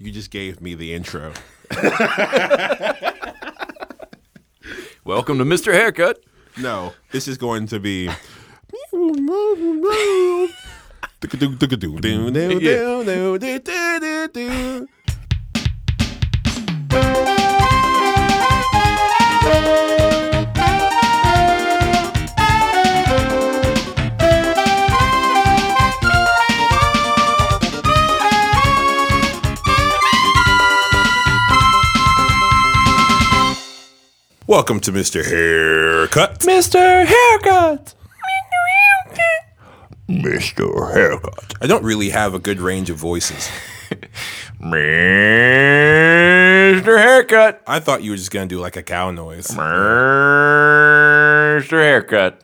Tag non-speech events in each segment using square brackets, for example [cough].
You just gave me the intro. [laughs] Welcome to Mr. Haircut. No, this is going to be. [laughs] Welcome to Mr. Haircut. Mr. Haircut. Mr. Haircut. I don't really have a good range of voices. [laughs] Mr. Haircut. I thought you were just going to do like a cow noise. Mr. Haircut.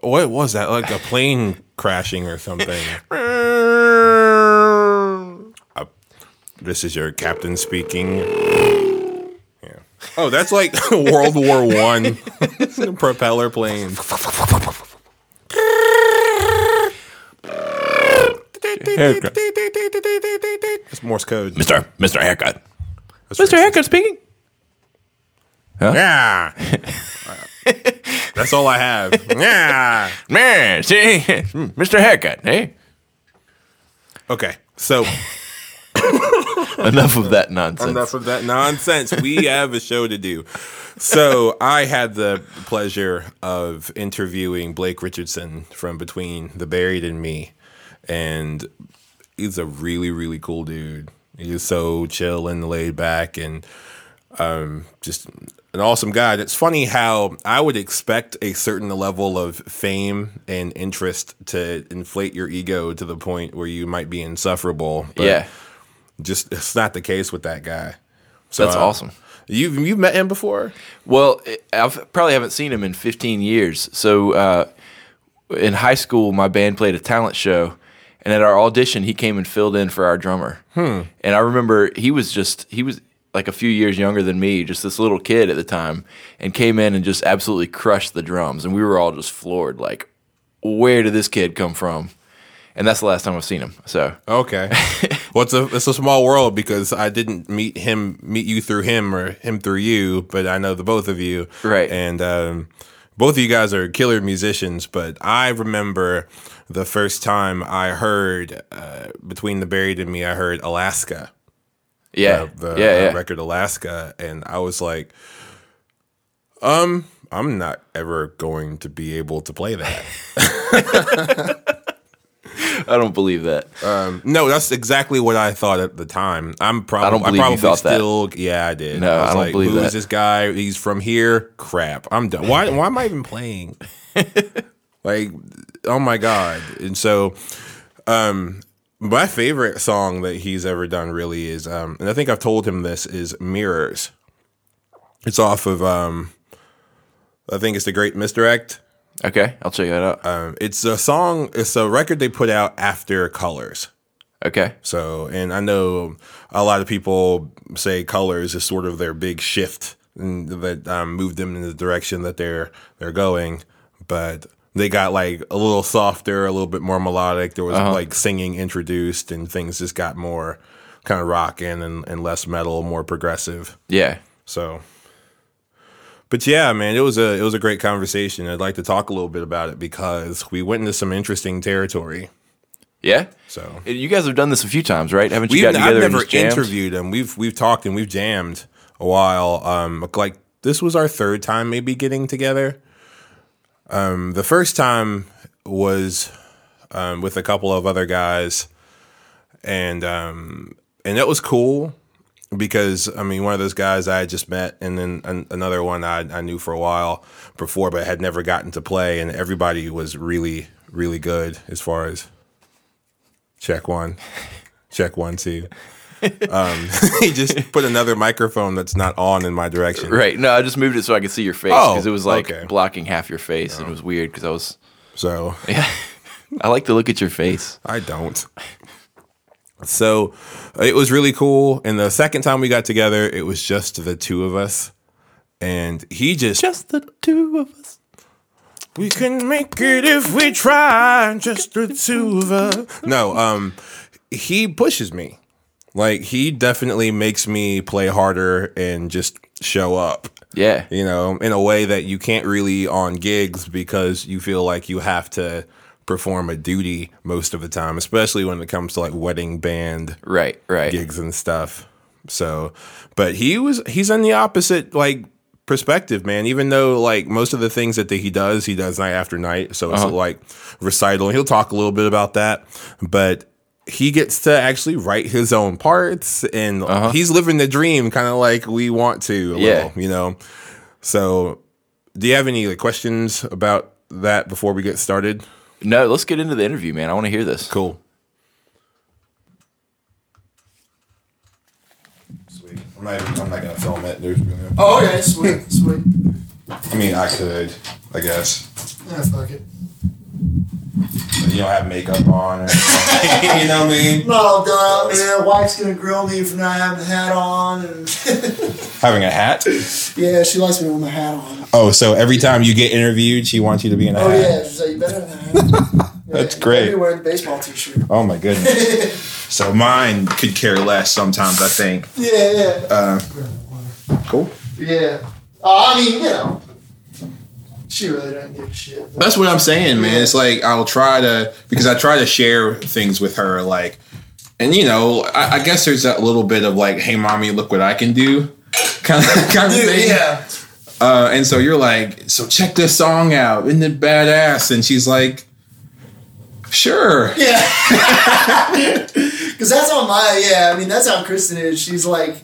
What was that? Like a plane crashing or something? [laughs] Uh, this is your captain speaking. Yeah. Oh, that's like [laughs] World War One. propeller plane. Haircut. It's Morse code. Mr. Mr. Haircut. That's Mr. Haircut speaking. Yeah. [laughs] That's all I have. Yeah. [laughs] Man, see, hmm. Mr. Haircut. Hey, Okay. So [laughs] enough of that nonsense. enough of that nonsense. We have a show to do. So I had the pleasure of interviewing Blake Richardson from Between the Buried and Me, and he's a really really cool dude. He's so chill and laid back, and um, just an awesome guy. And It's funny how I would expect a certain level of fame and interest to inflate your ego to the point where you might be insufferable. But yeah, just it's not the case with that guy. So, that's uh, awesome. You've you've met him before? Well, I probably haven't seen him in 15 years. So uh, in high school, my band played a talent show, and at our audition, he came and filled in for our drummer. Hmm. And I remember he was just he was like a few years younger than me, just this little kid at the time, and came in and just absolutely crushed the drums, and we were all just floored, like, where did this kid come from? And that's the last time I've seen him. So Okay. [laughs] well, it's a it's a small world because I didn't meet him meet you through him or him through you, but I know the both of you. Right. And um, both of you guys are killer musicians. But I remember the first time I heard uh, between the buried and me, I heard Alaska. yeah, the, the yeah, uh, yeah. record Alaska, and I was like, um, I'm not ever going to be able to play that. [laughs] [laughs] I don't believe that. um, no, that's exactly what I thought at the time. I'm probably, I don't believe you probably thought that. still, yeah, I did. No, I was I don't like, believe Who is that. this guy? He's from here. Crap, I'm done. Why? Why am I even playing? [laughs] like, oh my god! And so, um, my favorite song that he's ever done really is, um, and I think I've told him this is "Mirrors." It's off of, um, I think it's the Great Misdirect. Okay, I'll check that out. Um, it's a song. It's a record they put out after Colors. okay, So, and I know a lot of people say Colors is sort of their big shift that um, moved them in the direction that they're they're going, but they got like a little softer, a little bit more melodic. There was like singing introduced, and things just got more kind of rocking and, and less metal, more progressive. yeah. So, but yeah, man, it was a it was a great conversation. I'd like to talk a little bit about it because we went into some interesting territory. Yeah. So You guys have done this a few times, right? Haven't you we've gotten I've together and never interviewed him. We've we've talked and we've jammed a while. Um, like this was our third time maybe getting together. Um, the first time was um, with a couple of other guys, and um, and that was cool because I mean one of those guys I had just met, and then an, another one I, I knew for a while before, but had never gotten to play, and everybody was really really good as far as check one, [laughs] check one two. Um, [laughs] he just put another microphone that's not on in my direction. Right. No, I just moved it so I could see your face Oh, because it was like okay. blocking half your face, and it was weird because I was. So [laughs] Yeah. I like to look at your face. I don't. So it was really cool. And the second time we got together, it was just the two of us. And he just, Just the two of us. we can make it if we try, just the two of us. No, um, he pushes me. Like he definitely makes me play harder and just show up. Yeah. You know, in a way that you can't really on gigs because you feel like you have to perform a duty most of the time, especially when it comes to like wedding band Right. Right. gigs and stuff. So, but he was he's on the opposite like perspective, man. Even though like most of the things that he does, he does night after night. So it's uh-huh. like recital. He'll talk a little bit about that, but he gets to actually write his own parts, and uh-huh. he's living the dream, kind of like we want to. A Yeah. little, you know. So, do you have any like, questions about that before we get started? No, let's get into the interview, man. I want to hear this. Cool. Sweet. I'm not. Even, I'm not gonna film it. There's. Oh, okay, sweet, sweet. I mean, I could. I guess. Yeah, fuck it. You don't have makeup on. Or [laughs] you know what I mean? Done out, man. Wife's gonna grill me for not having the hat on, and [laughs] Having a hat. yeah, she likes me with my hat on. Oh, so every time you get interviewed, she wants you to be in a Oh hat. yeah, she's like, you better have a hat. That's Yeah, great. Better wearing the baseball t-shirt. Oh my goodness. [laughs] so mine could care less sometimes. I think. Yeah, yeah, Uh, cool. yeah. Oh, I mean, you know, she really doesn't give a shit. but- That's what I'm saying, man. It's like I'll try to because I try to share things with her, like, and you know, I, I guess there's that little bit of like, "Hey, mommy, look what I can do," [laughs] kind of kind of thing. yeah. Uh, and so you're like, "So check this song out, isn't it badass?" And she's like, "Sure." Yeah. [laughs] Because that's on my, yeah, I mean, that's how Kristen is. She's like,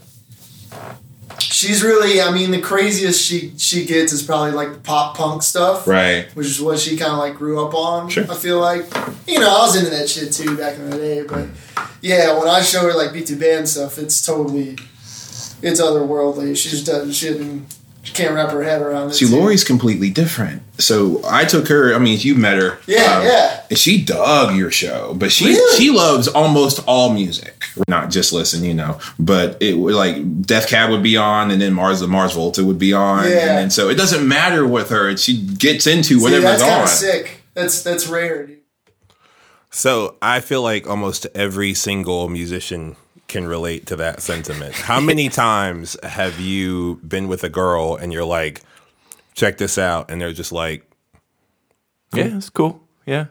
she's really, I mean, the craziest she, she gets is probably like the pop punk stuff. Right. Which is what she kind of like grew up on. Sure. I feel like, you know, I was into that shit too back in the day. But yeah, when I show her like BT Bam stuff, it's totally, it's otherworldly. She just doesn't, she didn't, she can't wrap her head around it. See, too. Lori's completely different. So I took her. I mean, you met her. Yeah, um, yeah. And she dug your show, but she Really? she loves almost all music, not just listen, you know. But it would like Death Cab would be on, and then Mars the Mars Volta would be on, Yeah. and then so it doesn't matter with her. She gets into See, whatever's that's on. sick. That's, that's rare, dude. So I feel like almost every single musician can relate to that sentiment. How many [laughs] times have you been with a girl and you're like, check this out, and they're just like, hmm. Yeah, it's cool. Yeah.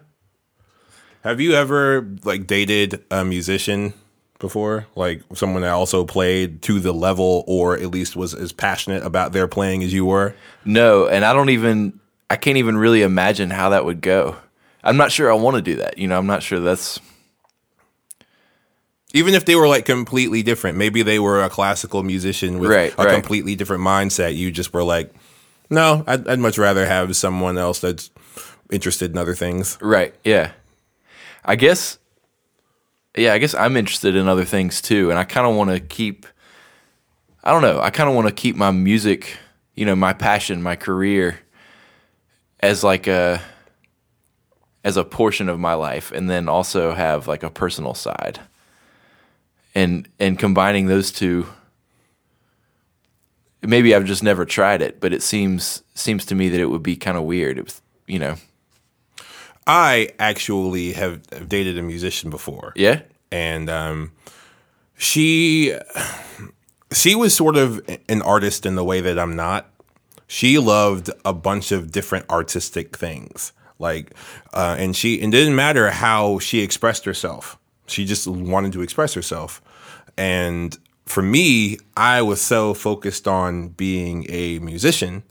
have you ever like dated a musician before? Like someone that also played to the level or at least was as passionate about their playing as you were? No, and I don't even I can't even really imagine how that would go. I'm not sure I want to do that. You know, I'm not sure that's Even if they were like completely different, maybe they were a classical musician with Right, a right. completely different mindset. You just were like, no, I'd, I'd much rather have someone else that's interested in other things. right. Yeah. I guess yeah, I guess I'm interested in other things too and I kind of want to keep I don't know, I kind of want to keep my music, you know, my passion, my career as like a as a portion of my life and then also have like a personal side. And and combining those two maybe I've just never tried it, but it seems seems to me that it would be kind of weird. It was, you know. I actually have have dated a musician before. Yeah. and um, she she was sort of an artist in the way that I'm not. She loved a bunch of different artistic things, like, uh, and she it didn't matter how she expressed herself. She just wanted to express herself, and for me, I was so focused on being a musician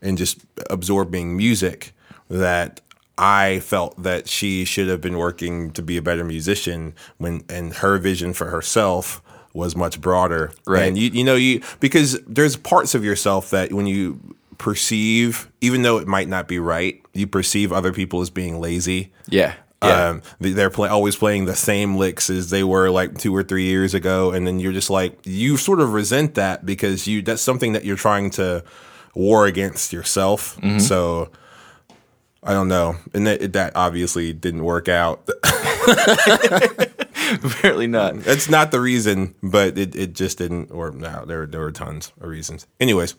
and just absorbing music that I felt that she should have been working to be a better musician when and her vision for herself was much broader. Right. And you you know you because there's parts of yourself that when you perceive even though it might not be right, you perceive other people as being lazy. Yeah. Yeah. Um, they- they're play, always playing the same licks as they were like two or three years ago, and then you're just like you sort of resent that because you that's something that you're trying to war against yourself. Mm-hmm. So I don't know, and that that obviously didn't work out. [laughs] Apparently not. That's not the reason, but it, it just didn't. Or no, there there were tons of reasons. Anyways,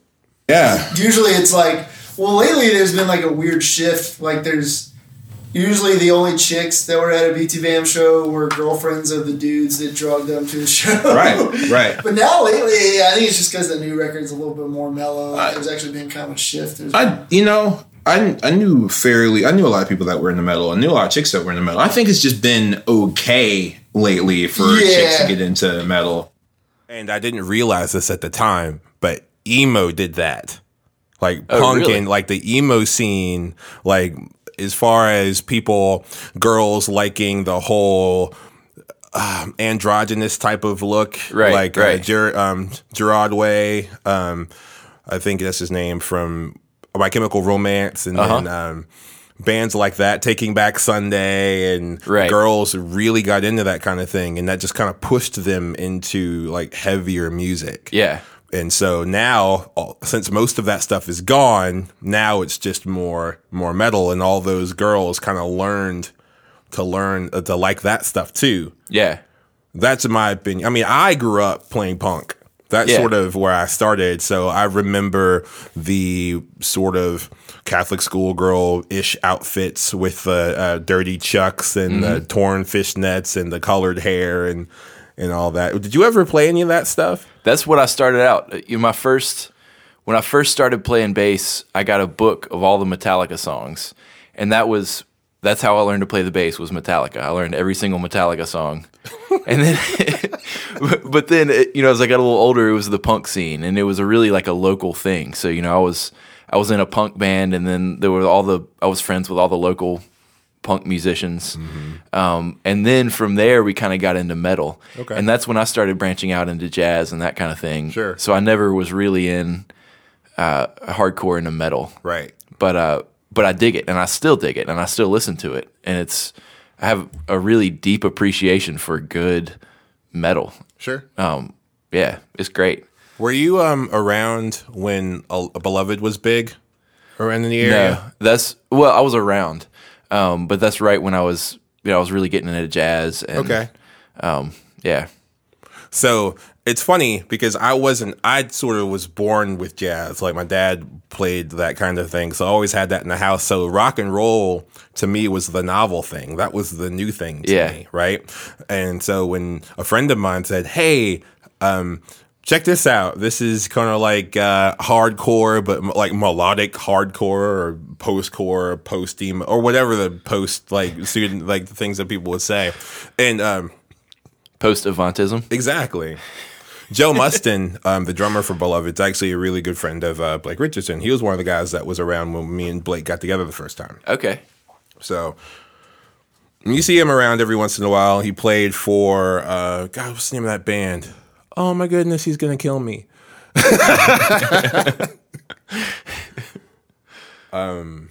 yeah, usually it's like well lately there's been like a weird shift like there's usually the only chicks that were at a BT Bam show were girlfriends of the dudes that drugged them to the show. Right, [laughs] right. But now lately, I think it's just because the new record's a little bit more mellow. There's actually been kind of a shift. There's I you know I I knew fairly I knew a lot of people that were in the metal. I knew a lot of chicks that were in the metal. I think it's just been okay lately for chicks to get into metal. And I didn't realize this at the time, but emo did that. Like Oh, punk really? and like the emo scene, like as far as people, girls liking the whole um, androgynous type of look, Right, Like Uh. Ger- um, Gerard Way, um, I think that's his name from My Chemical Romance, and Uh-huh. then um, bands like that, Taking Back Sunday, and Right. girls really got into that kind of thing, and that just kind of pushed them into like heavier music. Yeah. And so now, since most of that stuff is gone, now it's just more more metal, and all those girls kind of learned to learn uh, to like that stuff too. Yeah. That's my opinion. I mean, I grew up playing punk. That's Yeah. sort of where I started. So I remember the sort of Catholic schoolgirl ish outfits with the uh, dirty chucks and the torn fishnets and the colored hair and and all that. Did you ever play any of that stuff? That's what I started out. You know, my first when I first started playing bass, I got a book of all the Metallica songs, and that was that's how I learned to play the bass was Metallica. I learned every single Metallica song, [laughs] and then [laughs] but, then it, you know as I got a little older, it was the punk scene, and it was a really like a local thing. So you know I was I was in a punk band, and then there were all the I was friends with all the local punk musicians. Um, and then from there, we kind of got into metal. Okay. And that's when I started branching out into jazz and that kind of thing. Sure. So I never was really in uh, hardcore into metal, Right. but uh, but I dig it, and I still dig it, and I still listen to it, and it's I have a really deep appreciation for good metal. Sure. Um, yeah, it's great. Were you um around when a, a beloved was big around in the area? No, that's well, I was around, um, but that's right when I was you know I was really getting into jazz. And, Okay. Um, yeah. So it's funny because I wasn't, I sort of was born with jazz. Like my dad played that kind of thing. So I always had that in the house. So rock and roll to me was the novel thing. That was the new thing to Yeah. me. Right. And so when a friend of mine said, Hey, um, check this out. This is kind of like uh, hardcore, but m- like melodic hardcore or post-core or post-emo or whatever the post like student like the things that people would say. And um, Post Avantism. Exactly. Joe Musten, [laughs] um, the drummer for Beloved, is actually a really good friend of uh, Blake Richardson. He was one of the guys that was around when me and Blake got together the first time. Okay. So you see him around every once in a while. He played for uh, God, what's the name of that band? Oh my goodness, he's gonna kill me. um,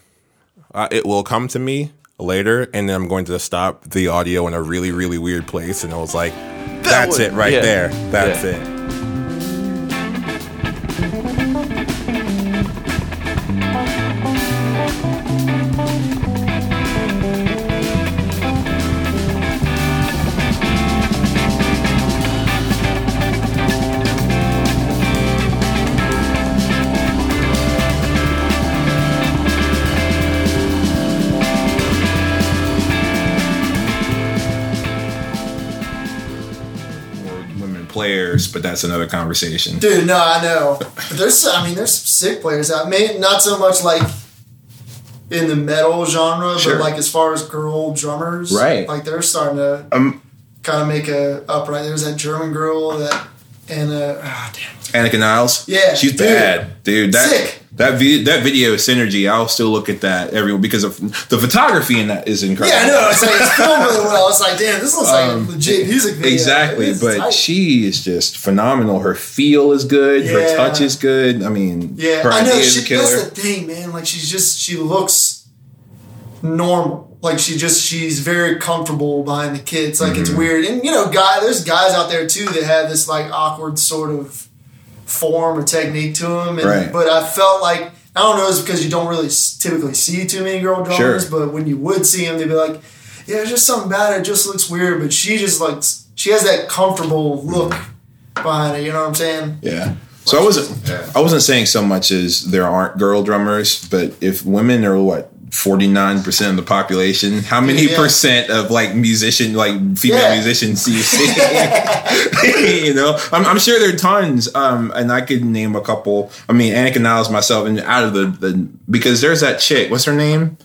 uh, it will come to me later, and then I'm going to stop the audio in a really, really weird place, and I was like, "That's one- it right yeah. there. That's Yeah. it." But that's another conversation. Dude, no, I know. There's, I mean, there's some sick players out. May not so much like in the metal genre, Sure. but like as far as girl drummers, Right. Like they're starting to Um, kind of make a upright. There's that German girl that and uh, ah, damn, Anika Nilles. Yeah, she's dude. bad, dude. That Sick. that vi- that video synergy. I'll still look at that every because of the photography in that is incredible. yeah, I know. It's like it's filmed really well. It's like, damn, this looks like a legit music video. Um, Exactly, but tight. she is just phenomenal. Her feel is good. Her touch is good. I mean, Yeah, her I know. She, that's the thing, man. Like she's just she looks normal. Like she just she's very comfortable behind the kids. Like Mm-hmm. it's weird, and you know, guy there's guys out there too that have this like awkward sort of form or technique to them. And, Right. But I felt like I don't know, it's because you don't really typically see too many girl drummers. Sure. But when you would see them, they'd be like, "Yeah, there's just something about it. It just looks weird." But she just like she has that comfortable look behind it. You know what I'm saying? Yeah. So I wasn't Yeah. I wasn't saying so much as there aren't girl drummers, but if women are what 49% of the population. How many Yeah. percent of like musician, like female Yeah. musicians do you [laughs] see? [laughs] you know, I'm, I'm sure there are tons. Um, and I could name a couple. I mean, Anika Nilles myself and out of the, the, because there's that chick, what's her name?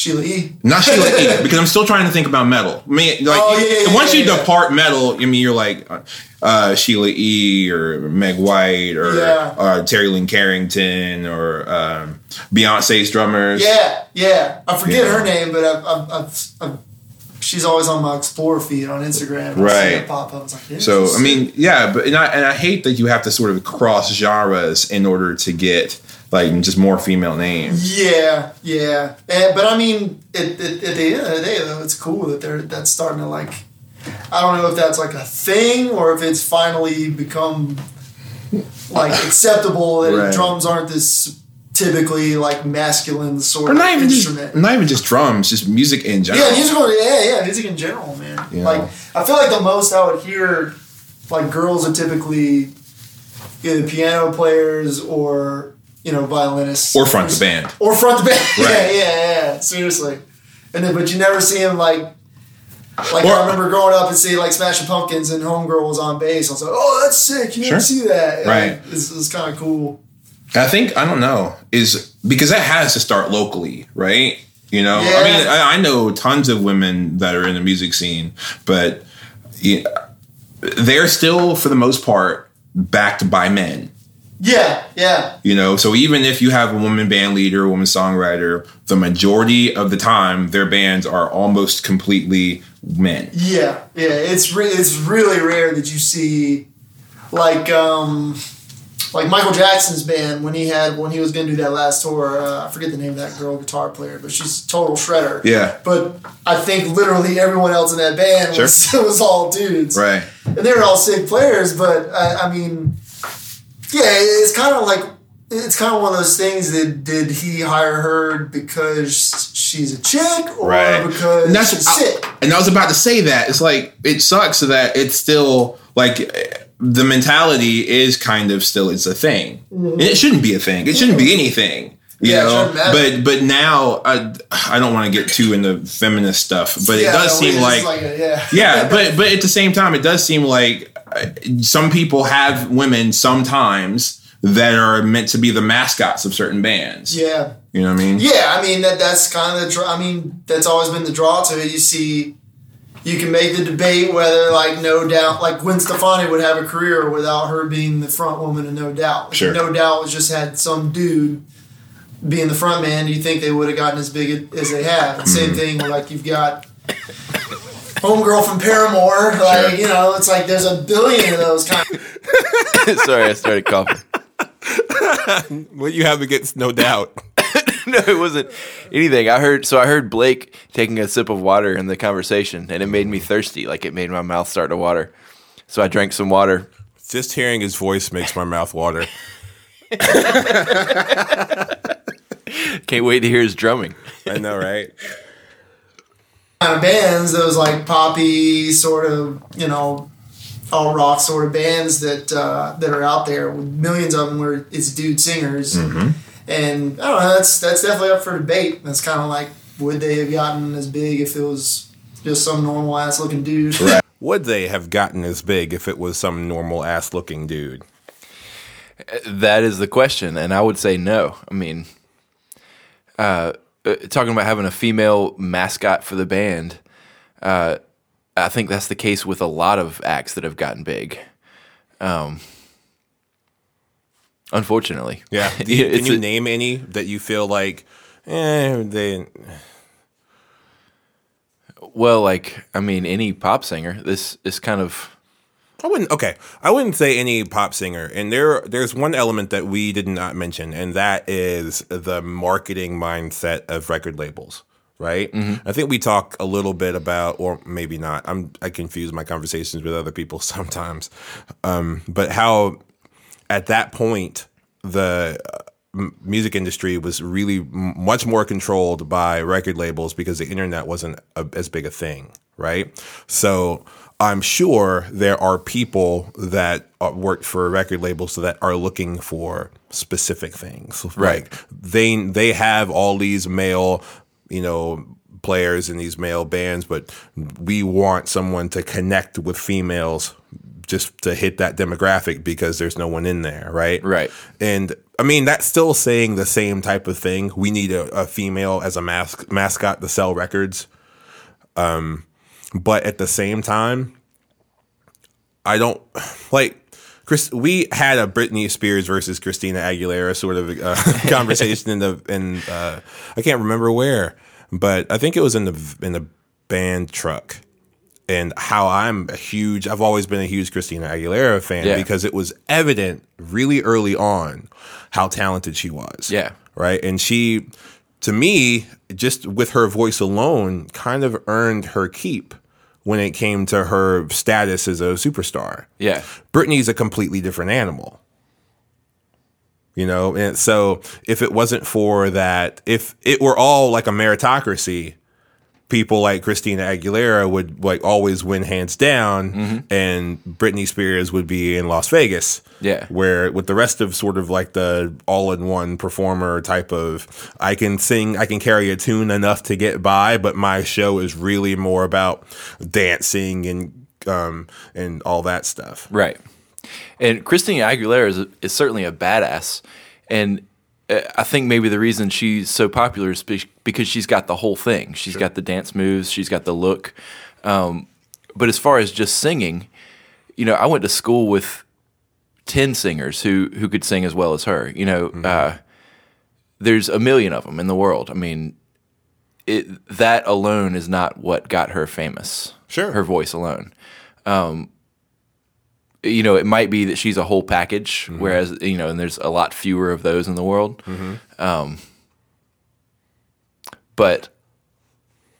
Sheila E. Not Sheila E. [laughs] Because I'm still trying to think about metal. I mean, like Oh, yeah, yeah, once yeah, you depart metal, I mean, you're like uh, uh, Sheila E. or Meg White or uh, Terri Lyne Carrington or um, Beyonce's drummers. Yeah, yeah. I forget her name, but I've, I've, I've, I've, she's always on my Explore feed on Instagram. Right. pop up. Like, So I mean, yeah, but and I and I hate that you have to sort of cross genres in order to get like just more female names. Yeah, yeah. And, but I mean, at, at, at the end of the day, though, it's cool that they're that's starting to like. I don't know if that's like a thing or if it's finally become like [laughs] acceptable that Right. drums aren't this typically like masculine sort Or of not even just instrument. not even just drums, just music in general. Yeah, musical. Yeah, yeah, music in general, man. You Like. I feel like the most I would hear, like, girls are typically either piano players or you know violinists Or front the band. or front the band. [laughs] yeah, Right. yeah, yeah. Seriously, and then but you never see him like. Like Or- I remember growing up and seeing like Smashing Pumpkins and Homegirl was on bass. I was like, "Oh, that's sick! You Sure. never see that." Right. It's, it's kind of cool. I think I don't know is because that has to start locally, right? You know, I mean, I, I know tons of women that are in the music scene, but yeah, they're still, for the most part, backed by men. Yeah, yeah, You know, so even if you have a woman band leader, a woman songwriter, the majority of the time, their bands are almost completely men. Yeah, yeah, it's re- it's really rare that you see like um like Michael Jackson's band when he had when he was gonna do that last tour. Uh, I forget the name of that girl guitar player, but she's total shredder. Yeah. But I think literally everyone else in that band was, [laughs] was all dudes, Right. and they were all sick players. But I, I mean, yeah, it's kind of like it's kind of one of those things that did he hire her because she's a chick or Right. because And that's she's I- sick? And I was about to say that it's like it sucks that it's still like the mentality is kind of still it's a thing. And it shouldn't be a thing. It shouldn't be anything. You Mm-hmm. Yeah, know, but but now I, I don't want to get too into feminist stuff, but it does no, seem it's like, a- yeah, yeah, [laughs] but but at the same time, it does seem like some people have women sometimes that are meant to be the mascots of certain bands. yeah. You know what I mean? Yeah, I mean that that's kind of the draw. I mean that's always been the draw to it. You see, you can make the debate whether like No Doubt, like Gwen Stefani would have a career without her being the front woman of No Doubt. If Sure. No Doubt was just had some dude being the front man. Do you think they would have gotten as big as they have? Mm-hmm. Same thing, like you've got. Homegirl from Paramore, like Sure. you know, it's like there's a billion of those kind. [laughs] Sorry, I started coughing. [laughs] What you have against no doubt. [laughs] no, it wasn't anything. I heard so I heard Blake taking a sip of water in the conversation, and it made me thirsty. Like it made my mouth start to water. So I drank some water. Just hearing his voice makes my mouth water. Can't wait to hear his drumming. I know, right? Kind of bands, those like poppy sort of, you know, all rock sort of bands that uh, that are out there. With millions of them where it's dude singers, and I don't know. That's that's definitely up for debate. That's kind of like would they have gotten as big if it was just some normal ass looking dude? Right. [laughs] Would they have gotten as big if it was some normal ass looking dude? That is the question, and I would say no. I mean, uh, uh, talking about having a female mascot for the band, uh, I think that's the case with a lot of acts that have gotten big. Um, unfortunately, Yeah. [laughs] You, can you a- name any that you feel like, eh, they? well, like I mean, any pop singer. This is kind of I wouldn't. Okay, I wouldn't say any pop singer. And there, there's one element that we did not mention, and that is the marketing mindset of record labels. Right. I think we talk a little bit about, or maybe not. I'm I confuse my conversations with other people [laughs] sometimes, um, but how at that point the uh, music industry was really much more controlled by record labels because the internet wasn't a, as big a thing, right? So I'm sure there are people that uh, work for record labels that are looking for specific things. Right. Like they they have all these male, you know, players in these male bands, but we want someone to connect with females just to hit that demographic because there's no one in there, right? Right. And I mean, that's still saying the same type of thing. We need a, a female as a mas- mascot to sell records. Um, but at the same time, I don't like Chris. We had a Britney Spears versus Christina Aguilera sort of uh, [laughs] conversation in the in uh, I can't remember where, but I think it was in the in the band truck. And how I'm a huge, I've always been a huge Christina Aguilera fan Yeah. because it was evident really early on how talented she was Yeah. right? And she, to me, just with her voice alone, kind of earned her keep when it came to her status as a superstar. Yeah. Britney's a completely different animal. You know, and so if it wasn't for that, if it were all like a meritocracy, people like Christina Aguilera would like always win hands down, and Britney Spears would be in Las Vegas. Yeah. where with the rest of sort of like the all-in-one performer type of, I can sing, I can carry a tune enough to get by, but my show is really more about dancing and um and all that stuff. Right. And Christina Aguilera is, is certainly a badass. And I think maybe the reason she's so popular is because she's got the whole thing. She's got the dance moves, she's got the look. Um, but as far as just singing, you know, I went to school with 10 singers who, who could sing as well as her. You know, uh, there's a million of them in the world. I mean, it, that alone is not what got her famous. Sure. Her voice alone you know, it might be that she's a whole package, whereas you know, and there's a lot fewer of those in the world. Um, but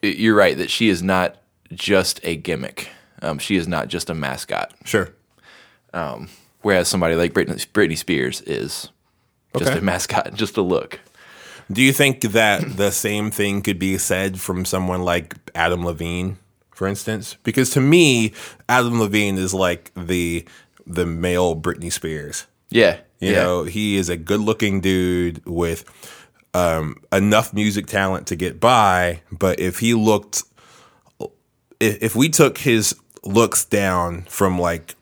you're right that she is not just a gimmick. Um, she is not just a mascot. Sure. Whereas somebody like Britney, Britney Spears is just Okay. a mascot, [laughs] just a look. Do you think that the same thing could be said from someone like Adam Levine, for instance? Because to me, Adam Levine is like the the male Britney Spears. Yeah, You yeah, know, he is a good-looking dude with um, enough music talent to get by. But if he looked, if, if we took his looks down from like,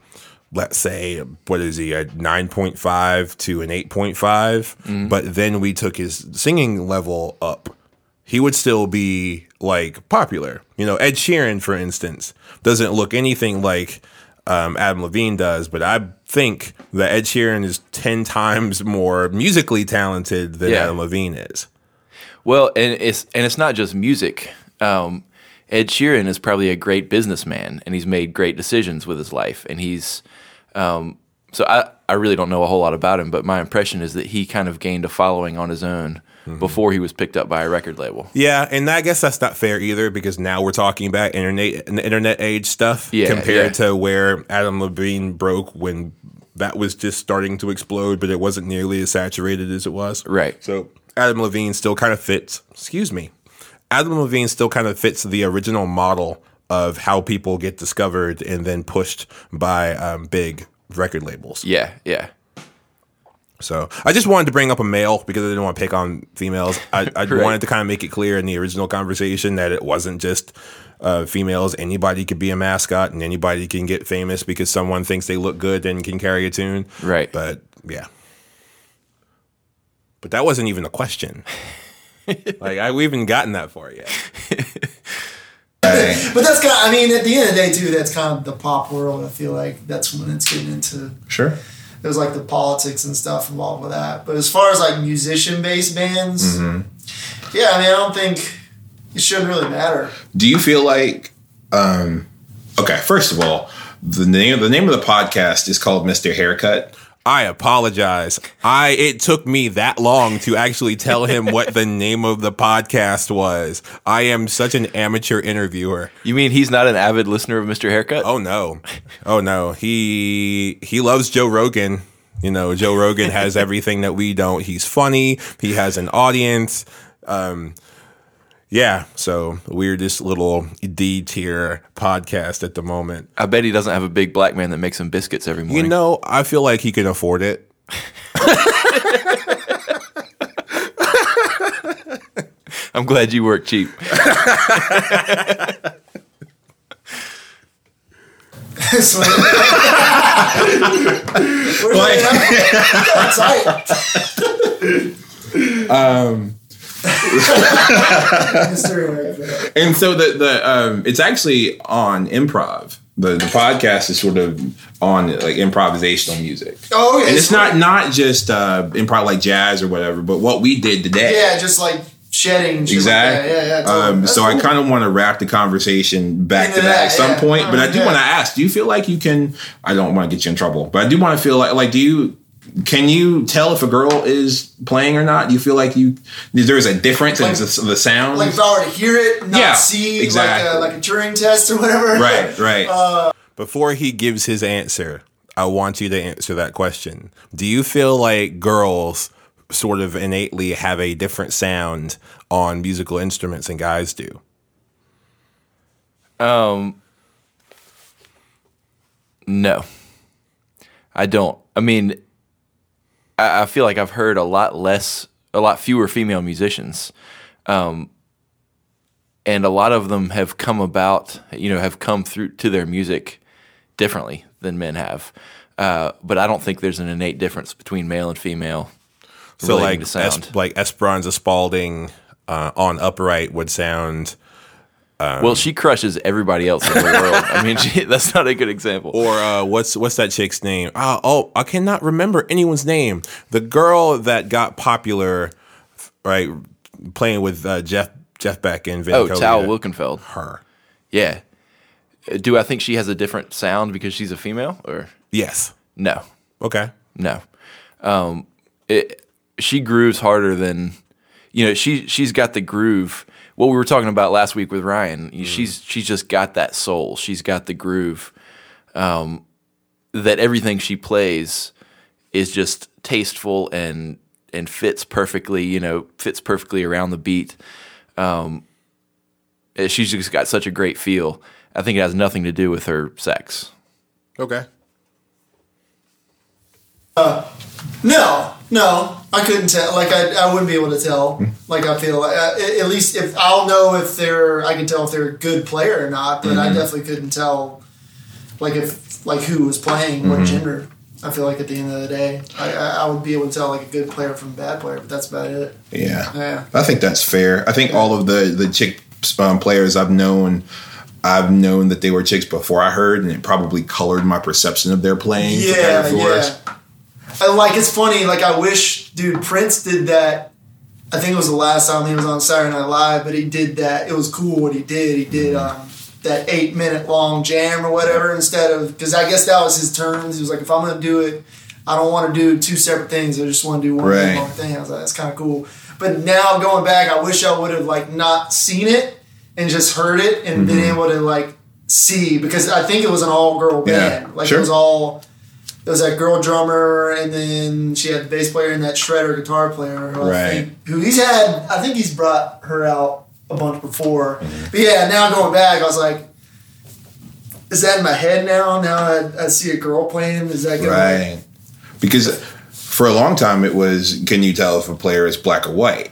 let's say, what is he, a nine point five to an eight but then we took his singing level up, he would still be like popular. You know, Ed Sheeran, for instance, doesn't look anything like um, Adam Levine does, but I think that Ed Sheeran is ten [laughs] times more musically talented than Yeah. Adam Levine is. Well, and it's and it's not just music. Um, Ed Sheeran is probably a great businessman, and he's made great decisions with his life. And he's um, so I I really don't know a whole lot about him, but my impression is that he kind of gained a following on his own Mm-hmm. before he was picked up by a record label. Yeah, and I guess that's not fair either because now we're talking about internet internet age stuff Yeah, compared yeah. to where Adam Levine broke when that was just starting to explode, but it wasn't nearly as saturated as it was. Right. So Adam Levine still kind of fits. Excuse me. Adam Levine still kind of fits the original model of how people get discovered and then pushed by um, big record labels. Yeah, yeah, So I just wanted to bring up a male because I didn't want to pick on females. [laughs] I, I Right. wanted to kind of make it clear in the original conversation that it wasn't just uh, females. Anybody could be a mascot and anybody can get famous because someone thinks they look good and can carry a tune. Right. But yeah. But that wasn't even a question. [laughs] like I, we haven't gotten that far yet. But that's kind. I mean, at the end of the day, too, that's kind of the pop world. I feel like that's when it's getting into. Sure. There's like the politics and stuff involved with that. But as far as like musician based bands, yeah, I mean, I don't think it shouldn't really matter. Do you feel like um okay, first of all, the name the name of the podcast is called Mr. Haircut. I apologize. I it took me that long to actually tell him what the name of the podcast was. I am such an amateur interviewer. You mean he's not an avid listener of Mr. Haircut? Oh no. Oh no. He he loves Joe Rogan. You know, Joe Rogan has [laughs] everything that we don't. He's funny. He has an audience. Um Yeah, so the weirdest little D tier podcast at the moment. I bet he doesn't have a big black man that makes him biscuits every morning. You know, I feel like he can afford it. [laughs] I'm glad you work cheap. So- Where's that at? [laughs] um, Mr. [laughs] And so the the um, it's actually on improv. The the podcast is sort of on like improvisational music. Oh, yeah, And it's not not just uh, improv like jazz or whatever, but what we did today. Yeah, just like shedding. shit like Exactly. Yeah, yeah. Totally. Um, so I kind of want to wrap the conversation back Into to that, that, at some yeah. point. But I do want to ask: Do you feel like you can? I don't want to get you in trouble, but I do want to feel like like do you? Can you tell if a girl is playing or not? Do you feel like you there's a difference Like- in the, the sound? like if I were to hear it, not Yeah, see exactly. like a like a Turing test or whatever. right, [laughs] right. Before he gives his answer, I want you to answer that question. Do you feel like girls sort of innately have a different sound on musical instruments than guys do? Um, no, I don't. I mean, I, I feel like I've heard a lot less, a lot fewer female musicians, um, and a lot of them have come about, you know, have come through to their music differently than men have. Uh, but I don't think there's an innate difference between male and female. So like es- like Esperanza Spalding uh, on upright would sound well, she crushes everybody else in the [laughs] world. I mean, she, that's not a good example. Or uh, what's what's that chick's name? Oh, oh, I cannot remember anyone's name. The girl that got popular, right, playing with uh, Jeff Jeff Beck and Vin oh, Coley. Tal Wilkenfeld. Her. Yeah. Uh, Do I think she has a different sound because she's a female or Yes. no? Okay. No. Um, it, she grooves harder than you know. She she's got the groove. What we were talking about last week with Ryan. She's she's just got that soul. She's got the groove. Um, that everything she plays is just tasteful and and fits perfectly. You know, fits perfectly around the beat. Um, eh, she's just got such a great feel. I think it has nothing to do with her sex. Okay. No, no, I couldn't tell. Like I, I wouldn't be able to tell. Like I feel like uh, at least if I'll know if they're, I can tell if they're a good player or not. But I definitely couldn't tell, like if like who was playing, what gender. I feel like at the end of the day, I, I, would be able to tell like a good player from a bad player. But that's about it. Yeah. Yeah. I think that's fair. I think all of the the chick um, players I've known, I've known that they were chicks before I heard, and it probably colored my perception of their playing. Yeah, yeah. I, like it's funny. Like I wish, dude, Prince did that. I think it was the last time he was on Saturday Night Live, but he did that. It was cool what he did. He did um, that eight minute long jam or whatever instead of because I guess that was his terms. He was like, if I'm gonna do it, I don't want to do two separate things. I just want to do one Right. long thing. I was like, that's kind of cool. But now going back, I wish I would have like not seen it and just heard it and been Mm-hmm. able to like see because I think it was an all girl Yeah, band. Like sure. it was all it was that girl drummer, and then she had the bass player and that shredder guitar player. Who Right. think, who he's had, I think he's brought her out a bunch before. But yeah, now going back, I was like, is that in my head now? Now I, I see a girl playing. Is that gonna Right. Because for a long time it was, can you tell if a player is black or white?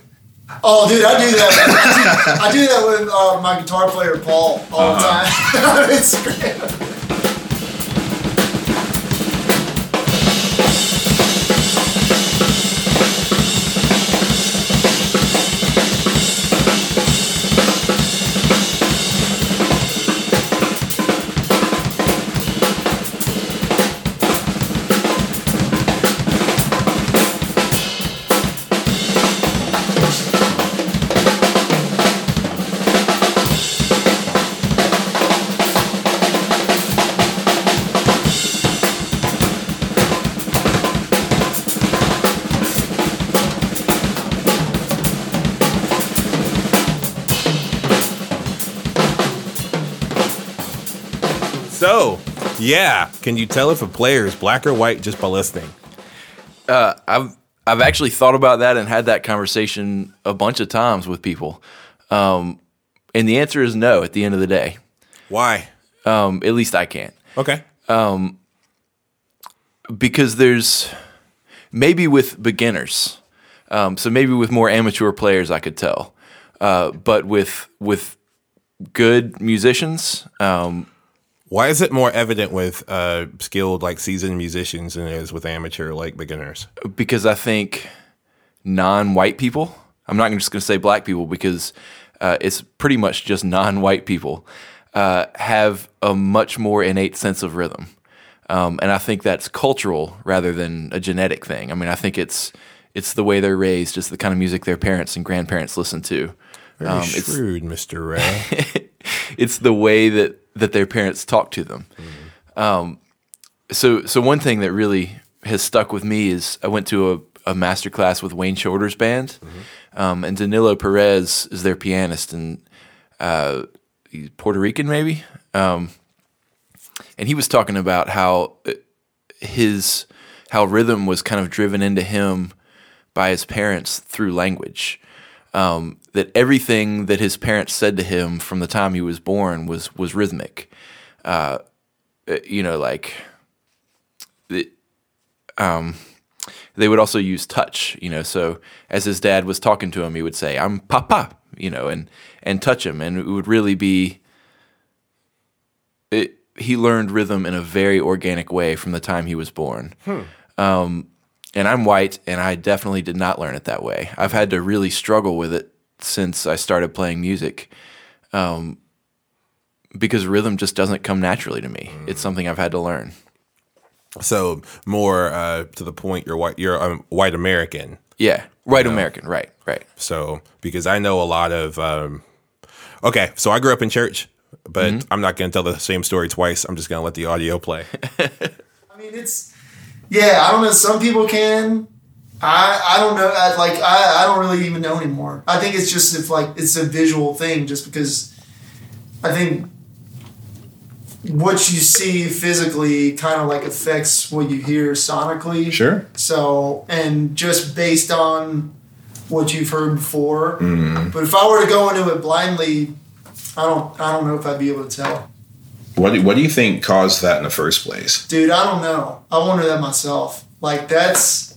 Oh, dude, I do that. [laughs] I do that with uh, my guitar player Paul all the time [laughs] yeah, can you tell if a player is black or white just by listening? I've I've actually thought about that and had that conversation a bunch of times with people. Um, and the answer is no. At the end of the day, Why? um, at least I can't. Okay. because there's maybe with beginners, um, so maybe with more amateur players, I could tell, uh, but with with good musicians, um, Why is it more evident with uh, skilled, like seasoned musicians than it is with amateur, like beginners? because I think non-white people. I'm not just going to say black people because uh, it's pretty much just non-white people uh, have a much more innate sense of rhythm, um, and I think that's cultural rather than a genetic thing. I mean, I think it's it's the way they're raised, it's the kind of music their parents and grandparents listen to. Very Um, it's shrewd, Mr. Ray. [laughs] [laughs] it's the way that that their parents talk to them. Um, so so one thing that really has stuck with me is I went to a, a master class with Wayne Shorter's band, um, and Danilo Perez is their pianist, and uh, he's Puerto Rican maybe, um, and he was talking about how uh, his how rhythm was kind of driven into him by his parents through language um, that everything that his parents said to him from the time he was born was was rhythmic. Uh, uh, you know, like the, um, they would also use touch. You know, so as his dad was talking to him, he would say, "I'm Papa," you know, and and touch him, and it would really be. It, he learned rhythm in a very organic way from the time he was born Um, and I'm white, and I definitely did not learn it that way. I've had to really struggle with it since I started playing music, um, because rhythm just doesn't come naturally to me. It's something I've had to learn. so more uh, to the point, you're white. You're um, white American. Yeah, white American, right, right. So because I know a lot of. Um, okay, so I grew up in church, but Mm-hmm. I'm not going to tell the same story twice. I'm just going to let the audio play. [laughs] I mean, it's yeah. I don't know. Some people can. I I don't know. I, like I I don't really even know anymore. I think it's just if like it's a visual thing, just because I think what you see physically kind of like affects what you hear sonically. Sure. So and just based on what you've heard before. Mm-hmm. But if I were to go into it blindly, I don't I don't know if I'd be able to tell. What do, what do you think caused that in the first place? Dude, I don't know. I wonder that myself. Like that's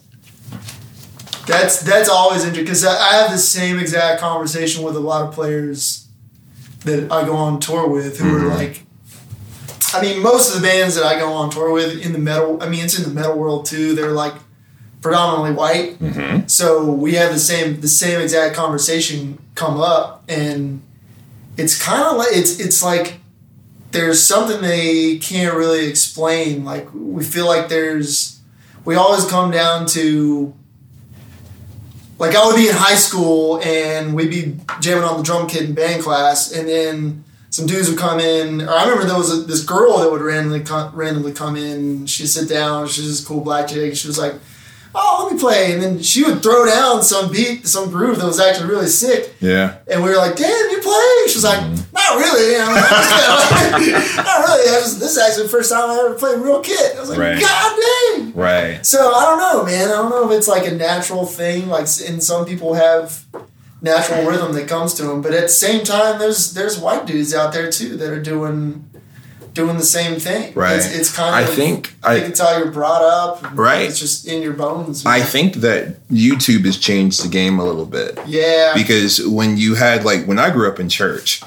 that's that's always interesting because I, I have the same exact conversation with a lot of players that I go on tour with who are mm-hmm. like. I mean, most of the bands that I go on tour with in the metal. I mean, it's in the metal world too. They're like predominantly white. Mm-hmm. So we have the same the same exact conversation come up, and it's kind of like it's it's like there's something they can't really explain. Like we feel like there's we always come down to like I would be in high school and we'd be jamming on the drum kit in band class, and then some dudes would come in. Or I remember there was a, this girl that would randomly come, randomly come in. She'd sit down. She's this cool black chick. She was like, "Oh, let me play," and then she would throw down some beat, some groove that was actually really sick. Yeah. And we were like, damn, you play? She was like, mm-hmm. not really. You know, [laughs] [laughs] not really. I was, this is actually the first time I ever played real kit. I was like, Right. God dang. Right. So I don't know, man. I don't know if it's like a natural thing. Like, and some people have natural rhythm that comes to them. But at the same time, there's there's white dudes out there too that are doing doing the same thing. Right. It's, it's kind I of think I I think it's how you're brought up. Right. It's just in your bones. I think that YouTube has changed the game a little bit. yeah. because when you had like when I grew up in church,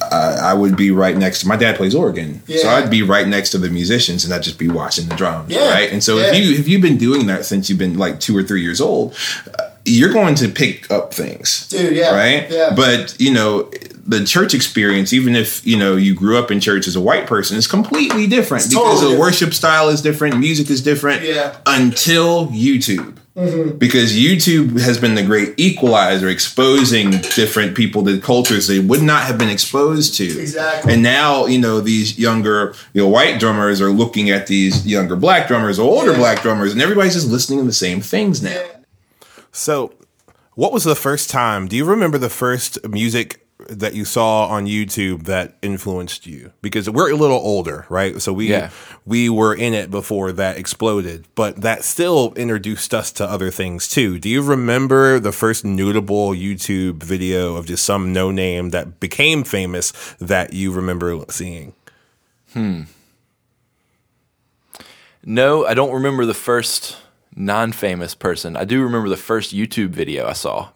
uh, I would be right next to my dad plays organ, so I'd be right next to the musicians and I'd just be watching the drums, Yeah. right? And so Yeah. if you if you've been doing that since you've been like two or three years old, uh, you're going to pick up things, Dude, yeah. right? Yeah. But you know. The church experience, even if you know you grew up in church as a white person, is completely different It's because totally the different. worship style is different, music is different. Yeah. Until YouTube, Mm-hmm. because YouTube has been the great equalizer, exposing different people to cultures they would not have been exposed to. Exactly. And now, you know, these younger, you know, white drummers are looking at these younger black drummers or older Yeah. black drummers, and everybody's just listening to the same things now. Yeah. So, what was the first time? Do you remember the first music that you saw on YouTube that influenced you? Because we're a little older, right? So we Yeah. we were in it before that exploded, but that still introduced us to other things too. Do you remember the first notable YouTube video of just some no name that became famous that you remember seeing? Hmm. No, I don't remember the first non-famous person. I do remember the first YouTube video I saw.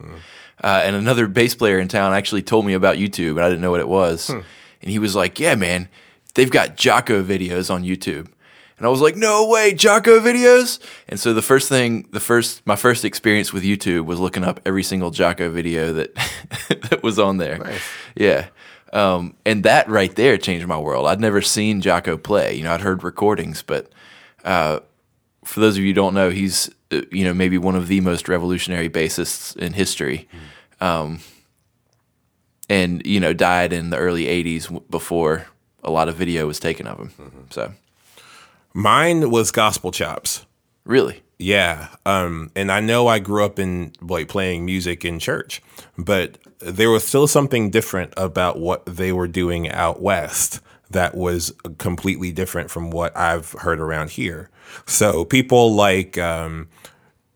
Uh, and another bass player in town actually told me about YouTube, and I didn't know what it was. And he was like, "Yeah, man, they've got Jaco videos on YouTube." And I was like, "No way, Jaco videos!" And so the first thing, the first, my first experience with YouTube was looking up every single Jaco video that [laughs] that was on there. Yeah. Um, and that right there changed my world. I'd never seen Jaco play. You know, I'd heard recordings, but for those of you who don't know, he's uh, you know maybe one of the most revolutionary bassists in history, um, and you know died in the early '80s before a lot of video was taken of him. So Mine was Gospel Chops. really, Yeah. Um, and I know I grew up in like playing music in church, but there was still something different about what they were doing out west that was completely different from what I've heard around here. So people like um,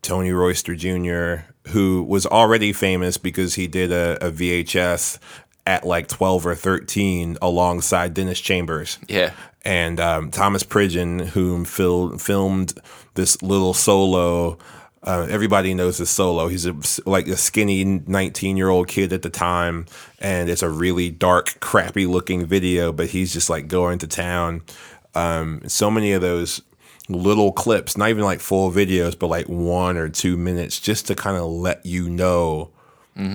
Tony Royster Jr., who was already famous because he did a, a VHS at like 12 or 13 alongside Dennis Chambers yeah, and um, Thomas Pridgen, whom fil- filmed this little solo. Uh, everybody knows his solo. He's a, like a skinny 19 year old kid at the time, and it's a really dark, crappy looking video. But he's just like going to town. Um, so many of those little clips, not even like full videos, but like one or two minutes, just to kind of let you know,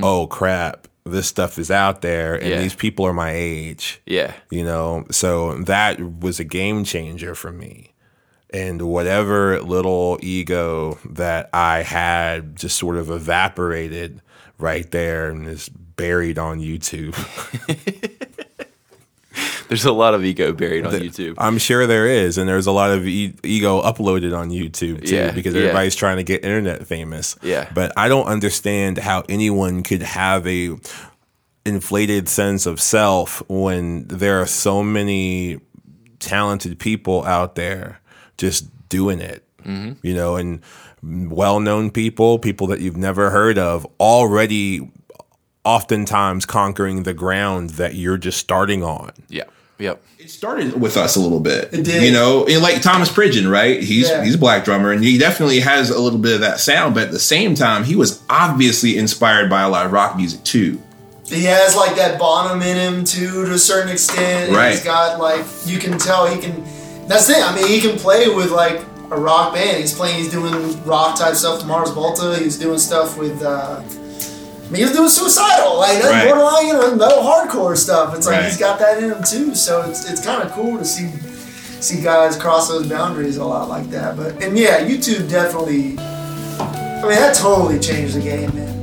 oh crap, this stuff is out there, and Yeah. these people are my age yeah, you know so that was a game changer for me and whatever little ego that i had just sort of evaporated right there and is buried on youtube [laughs] there's a lot of ego buried on YouTube. i'm sure there is and there's a lot of e- ego uploaded on youtube too Yeah, because yeah. everybody's trying to get internet famous Yeah. but i don't understand how anyone could have a inflated sense of self when there are so many talented people out there just doing it mm-hmm. you know and well-known people people that you've never heard of already oftentimes conquering the ground that you're just starting on Yeah, yep, It started with us a little bit. It did. You know, and like Thomas Pridgen, right? He's Yeah. he's a black drummer and he definitely has a little bit of that sound, but at the same time, he was obviously inspired by a lot of rock music too. He has like that Bonham in him too, to a certain extent. Right. He's got like you can tell he can. That's it. I mean, he can play with like a rock band. He's playing. He's doing rock type stuff Mars Volta. He's doing stuff with. Uh, I mean, he was doing suicidal, like that's Right. borderline, you know, metal hardcore stuff. It's like Right. he's got that in him too. So it's it's kind of cool to see see guys cross those boundaries a lot like that. But and yeah, YouTube definitely. I mean, that totally changed the game, man.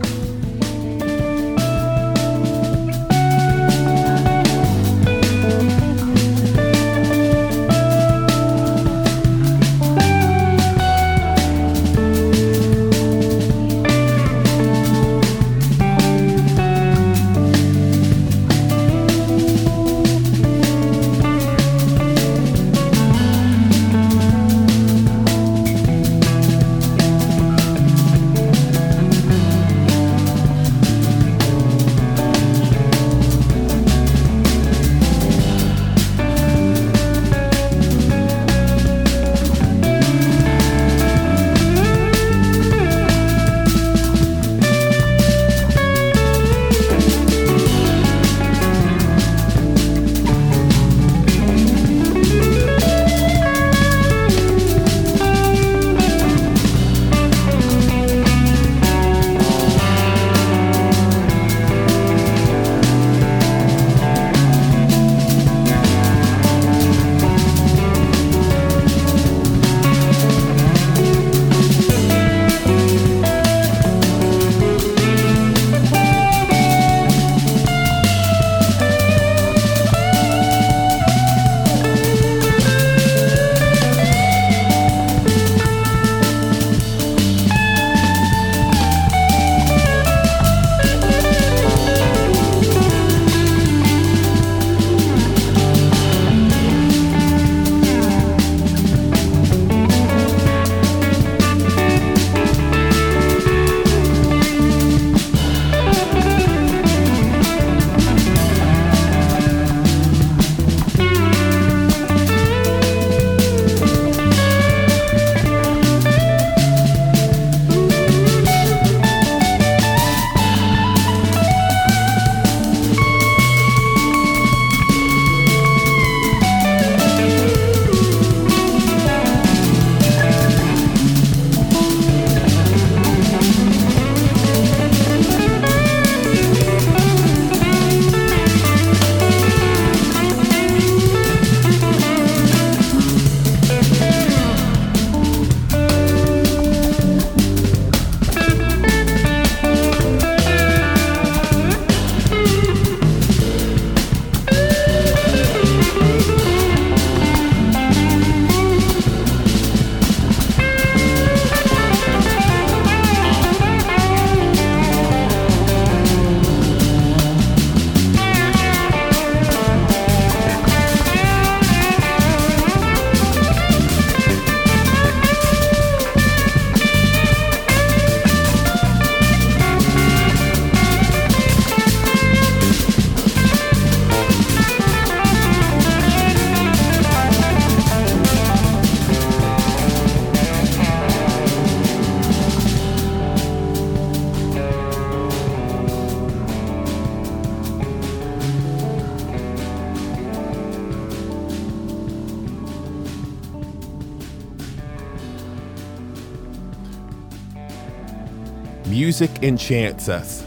Music enchants us.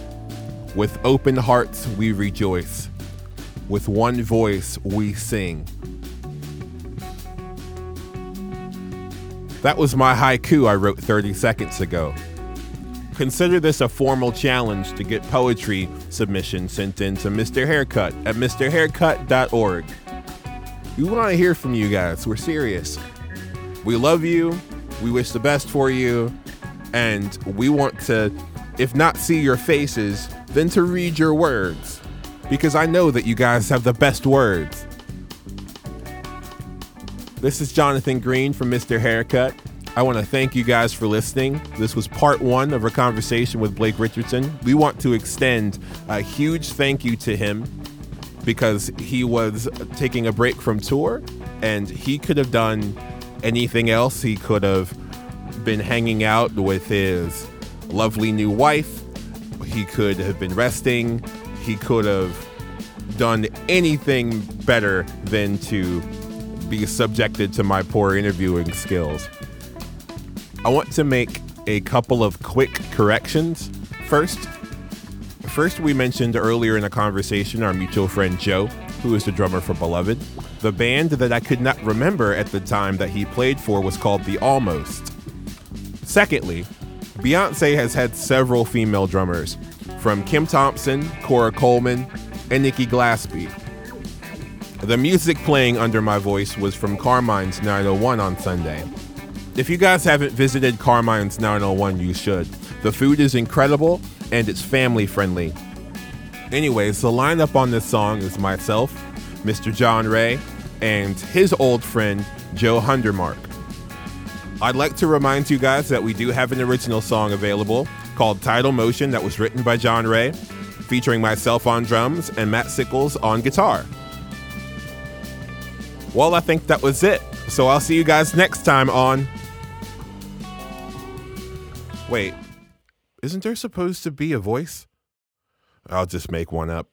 With open hearts, we rejoice. With one voice, we sing. That was my haiku I wrote 30 seconds ago. Consider this a formal challenge to get poetry submissions sent in to Mr. Haircut at MrHaircut.org. We want to hear from you guys. We're serious. We love you. We wish the best for you. And we want to, if not see your faces, then to read your words. Because I know that you guys have the best words. This is Jonathan Green from Mr. Haircut. I want to thank you guys for listening. This was part one of our conversation with Blake Richardson. We want to extend a huge thank you to him because he was taking a break from tour and he could have done anything else. He could have been hanging out with his lovely new wife. He could have been resting. He could have done anything better than to be subjected to my poor interviewing skills. I want to make a couple of quick corrections. First, first we mentioned earlier in the conversation our mutual friend Joe, who is the drummer for Beloved. The band that I could not remember at the time that he played for was called The Almost. Secondly, Beyonce has had several female drummers, from Kim Thompson, Cora Coleman, and Nikki Glaspie. The music playing under my voice was from Carmine's 901 on Sunday. If you guys haven't visited Carmine's 901, you should. The food is incredible and it's family friendly. Anyways, the lineup on this song is myself, Mr. John Ray, and his old friend, Joe Hundermark. I'd like to remind you guys that we do have an original song available called Tidal Motion that was written by John Ray, featuring myself on drums and Matt Sickles on guitar. Well, I think that was it. So I'll see you guys next time on. Wait, isn't there supposed to be a voice? I'll just make one up.